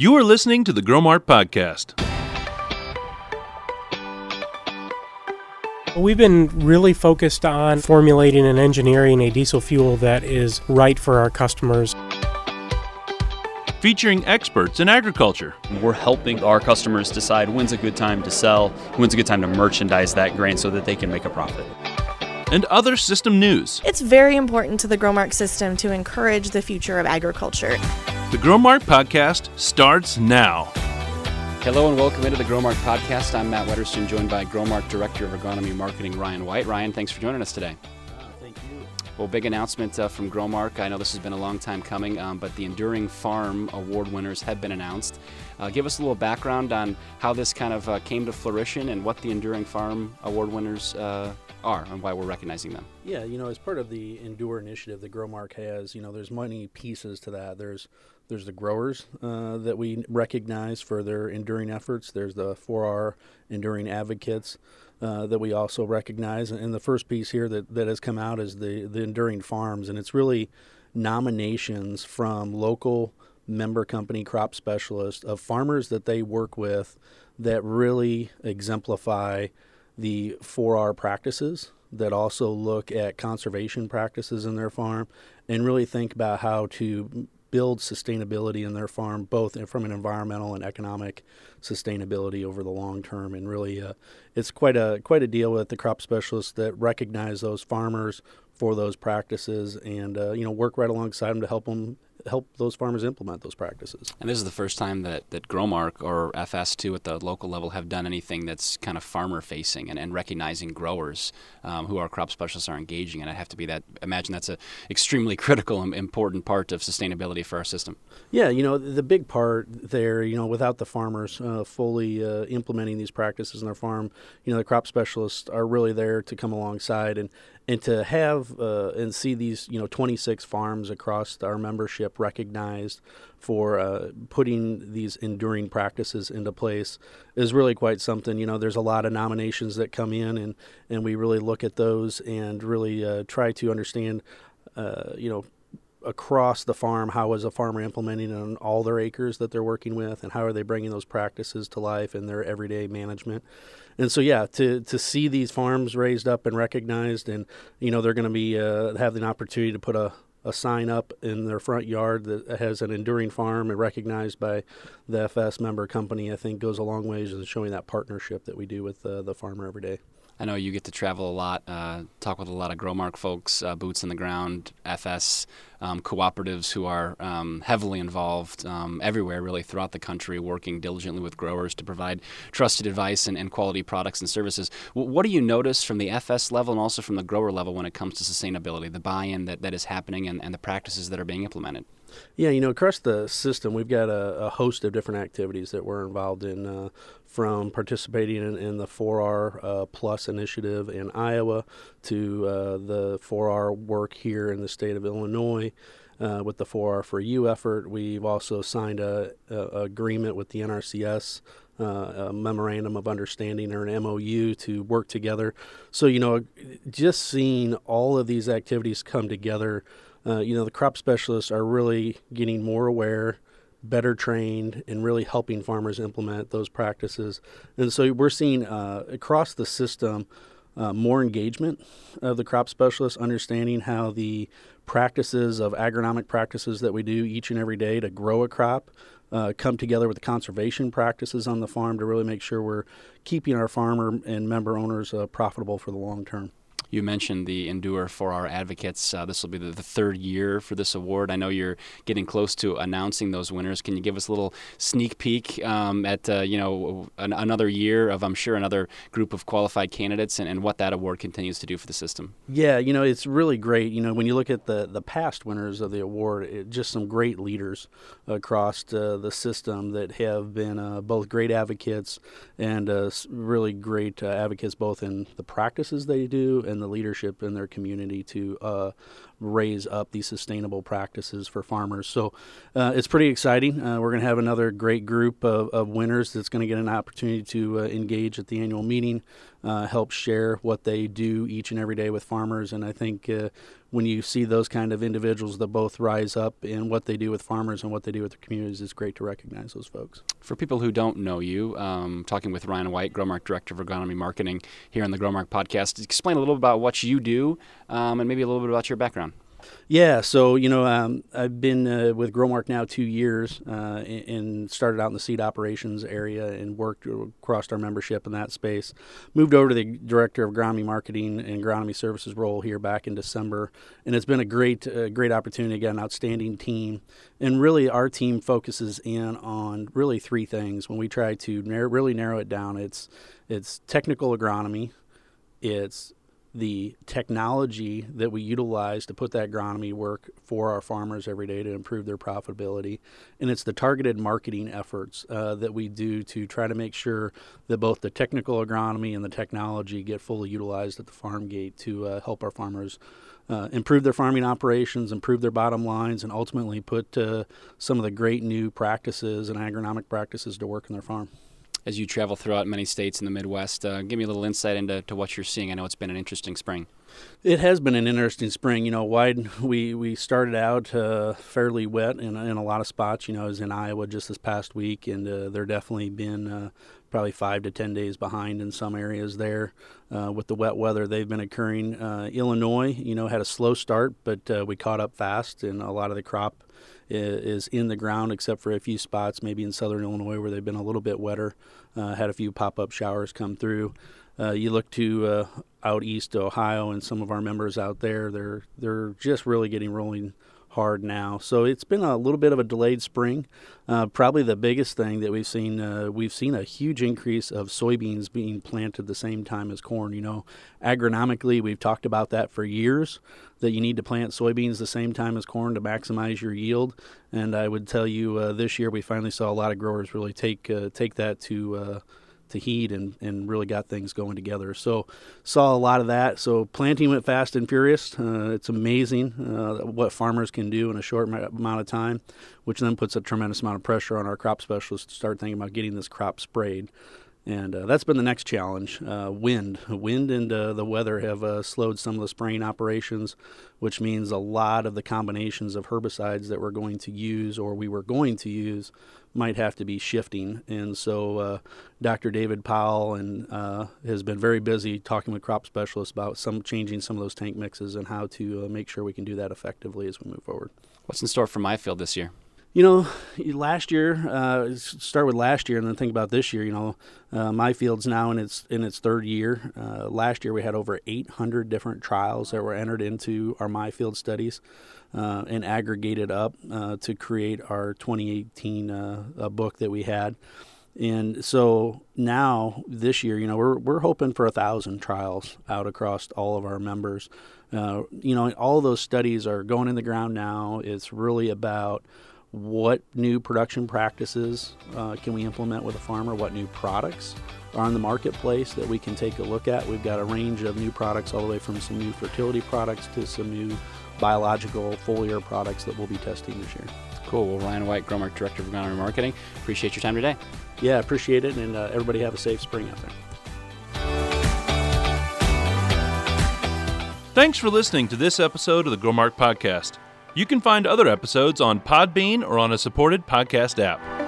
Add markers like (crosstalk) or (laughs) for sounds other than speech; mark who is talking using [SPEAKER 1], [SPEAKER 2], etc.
[SPEAKER 1] You are listening to the Growmark Podcast.
[SPEAKER 2] We've been really focused on formulating and engineering a diesel fuel that is right for our customers.
[SPEAKER 1] Featuring experts in agriculture.
[SPEAKER 3] We're helping our customers decide when's a good time to sell, when's a good time to merchandise that grain so that they can make a profit.
[SPEAKER 1] And other system news.
[SPEAKER 4] It's very important to the Growmark system to encourage the future of agriculture.
[SPEAKER 1] The Growmark Podcast starts now.
[SPEAKER 3] Hello and welcome into the Growmark Podcast. I'm Matt Wetterston, joined by Growmark Director of Agronomy Marketing Ryan White. Ryan, thanks for joining us today.
[SPEAKER 5] Uh, thank you.
[SPEAKER 3] Well, big announcement uh, from Growmark. I know this has been a long time coming, um, but the Enduring Farm Award winners have been announced. Uh, give us a little background on how this kind of uh, came to fruition and what the Enduring Farm Award winners uh, are and why we're recognizing them.
[SPEAKER 5] Yeah, you know, as part of the Endure initiative that Growmark has, you know, there's many pieces to that. There's there's the growers uh, that we recognize for their enduring efforts. There's the 4R enduring advocates uh, that we also recognize. And the first piece here that, that has come out is the, the enduring farms. And it's really nominations from local member company crop specialists of farmers that they work with that really exemplify the 4R practices that also look at conservation practices in their farm and really think about how to build sustainability in their farm, both from an environmental and economic sustainability over the long term. And really, uh, it's quite a quite a deal with the crop specialists that recognize those farmers for those practices and uh, you know work right alongside them to help them help those farmers implement those practices.
[SPEAKER 3] And this is the first time that, that Growmark or FS2 at the local level have done anything that's kind of farmer facing and, and recognizing growers um, who our crop specialists are engaging. And I have to be that, imagine that's an extremely (laughs) critical and important part of sustainability for our system.
[SPEAKER 5] Yeah, you know, the big part there, you know, without the farmers uh, fully uh, implementing these practices in their farm, you know, the crop specialists are really there to come alongside and, and to have uh, and see these you know 26 farms across our membership recognized for uh, putting these enduring practices into place is really quite something. You know, there's a lot of nominations that come in, and and we really look at those and really uh, try to understand, uh, you know across the farm how is a farmer implementing on all their acres that they're working with and how are they bringing those practices to life in their everyday management and so yeah to to see these farms raised up and recognized and you know they're going to be uh, have the opportunity to put a a sign up in their front yard that has an enduring farm and recognized by the FS member company, I think goes a long ways in showing that partnership that we do with uh, the farmer every day.
[SPEAKER 3] I know you get to travel a lot, uh, talk with a lot of Growmark folks, uh, boots on the ground, FS um, cooperatives who are um, heavily involved um, everywhere, really throughout the country, working diligently with growers to provide trusted advice and, and quality products and services. W- what do you notice from the FS level and also from the grower level when it comes to sustainability, the buy-in that, that is happening, and, and the practices that are being implemented?
[SPEAKER 5] Yeah, you know, across the system, we've got a, a host of different activities that we're involved in, uh, from participating in, in the 4R uh, Plus initiative in Iowa to uh, the 4R work here in the state of Illinois. Uh, with the 4R for You effort, we've also signed a, a agreement with the NRCS uh, a memorandum of understanding or an MOU to work together. So, you know, just seeing all of these activities come together uh, you know, the crop specialists are really getting more aware, better trained, and really helping farmers implement those practices. And so we're seeing uh, across the system uh, more engagement of the crop specialists, understanding how the practices of agronomic practices that we do each and every day to grow a crop uh, come together with the conservation practices on the farm to really make sure we're keeping our farmer and member owners uh, profitable for the long term.
[SPEAKER 3] You mentioned the Endure 4R advocates. Uh, this will be the, third year for this award. I know you're getting close to announcing those winners. Can you give us a little sneak peek um, at uh, you know an, another year of I'm sure another group of qualified candidates and, and what that award continues to do for the system?
[SPEAKER 5] Yeah, you know it's really great. You know when you look at the the past winners of the award, it, just some great leaders across uh, the system that have been uh, both great advocates and uh, really great uh, advocates both in the practices they do and the leadership in their community to uh, raise up these sustainable practices for farmers. So uh, it's pretty exciting. Uh, we're going to have another great group of, of winners that's going to get an opportunity to uh, engage at the annual meeting, uh, help share what they do each and every day with farmers. And I think uh, when you see those kind of individuals that both rise up in what they do with farmers and what they do with their communities, it's great to recognize those folks.
[SPEAKER 3] For people who don't know you, um, talking with Ryan White, Growmark Director of Agronomy Marketing here on the Growmark Podcast, explain a little bit about what you do um, and maybe a little bit about your background.
[SPEAKER 5] Yeah, so you know, um, I've been uh, with Growmark now two years, uh, and started out in the seed operations area and worked across our membership in that space. Moved over to the director of agronomy marketing and agronomy services role here back in December, and it's been a great, uh, great opportunity. Again, outstanding team, and really our team focuses in on really three things. When we try to narrow, really narrow it down, it's it's technical agronomy, it's the technology that we utilize to put that agronomy work for our farmers every day to improve their profitability. And it's the targeted marketing efforts uh, that we do to try to make sure that both the technical agronomy and the technology get fully utilized at the farm gate to uh, help our farmers. Uh, improve their farming operations, improve their bottom lines, and ultimately put uh, some of the great new practices and agronomic practices to work in their farm
[SPEAKER 3] as you travel throughout many states in the Midwest. Uh, give me a little insight into to what you're seeing. I know it's been an interesting spring.
[SPEAKER 5] It has been an interesting spring. You know, wide we we started out uh, fairly wet in, in a lot of spots. You know, I was in Iowa just this past week, and uh, there definitely been uh, probably five to ten days behind in some areas there uh, with the wet weather they've been occurring. Uh, Illinois, you know, had a slow start, but uh, we caught up fast, and a lot of the crop is in the ground, except for a few spots, maybe in southern Illinois where they've been a little bit wetter. Uh, had a few pop-up showers come through. Uh, you look to uh, out east Ohio and some of our members out there. They're they're just really getting rolling hard now. So it's been a little bit of a delayed spring. Uh, probably the biggest thing that we've seen, uh, we've seen a huge increase of soybeans being planted the same time as corn. You know, agronomically, we've talked about that for years that you need to plant soybeans the same time as corn to maximize your yield. And I would tell you, uh, this year we finally saw a lot of growers really take uh, take that to uh, to heat and, and really got things going together. So saw a lot of that. So planting went fast and furious. Uh, it's amazing uh, what farmers can do in a short amount of time, which then puts a tremendous amount of pressure on our crop specialists to start thinking about getting this crop sprayed. And uh, that's been the next challenge. Uh, wind, wind, and uh, the weather have uh, slowed some of the spraying operations, which means a lot of the combinations of herbicides that we're going to use or we were going to use might have to be shifting. And so uh, Dr. David Powell and uh, has been very busy talking with crop specialists about some changing some of those tank mixes and how to make sure we can do that effectively as we move forward.
[SPEAKER 3] What's in store for my field this year?
[SPEAKER 5] You know, last year, uh, start with last year and then think about this year. You know, uh, my field's now in its in its third year. Uh, last year we had over 800 different trials that were entered into our my field studies uh, and aggregated up uh, to create our 2018 uh, book that we had. And so now this year, you know, we're we're hoping for a thousand trials out across all of our members. You know, all those studies are going in the ground now. It's really about what new production practices uh, can we implement with a farmer, what new products are on the marketplace that we can take a look at. We've got a range of new products, all the way from some new fertility products to some new biological foliar products that we'll be testing this year.
[SPEAKER 3] Cool. Well, Ryan White, Growmark Director of Agronomy Marketing, appreciate your time today.
[SPEAKER 5] Yeah, appreciate it, and uh, everybody have a safe spring out there.
[SPEAKER 1] Thanks for listening to this episode of the Growmark Podcast. You can find other episodes on Podbean or on a supported podcast app.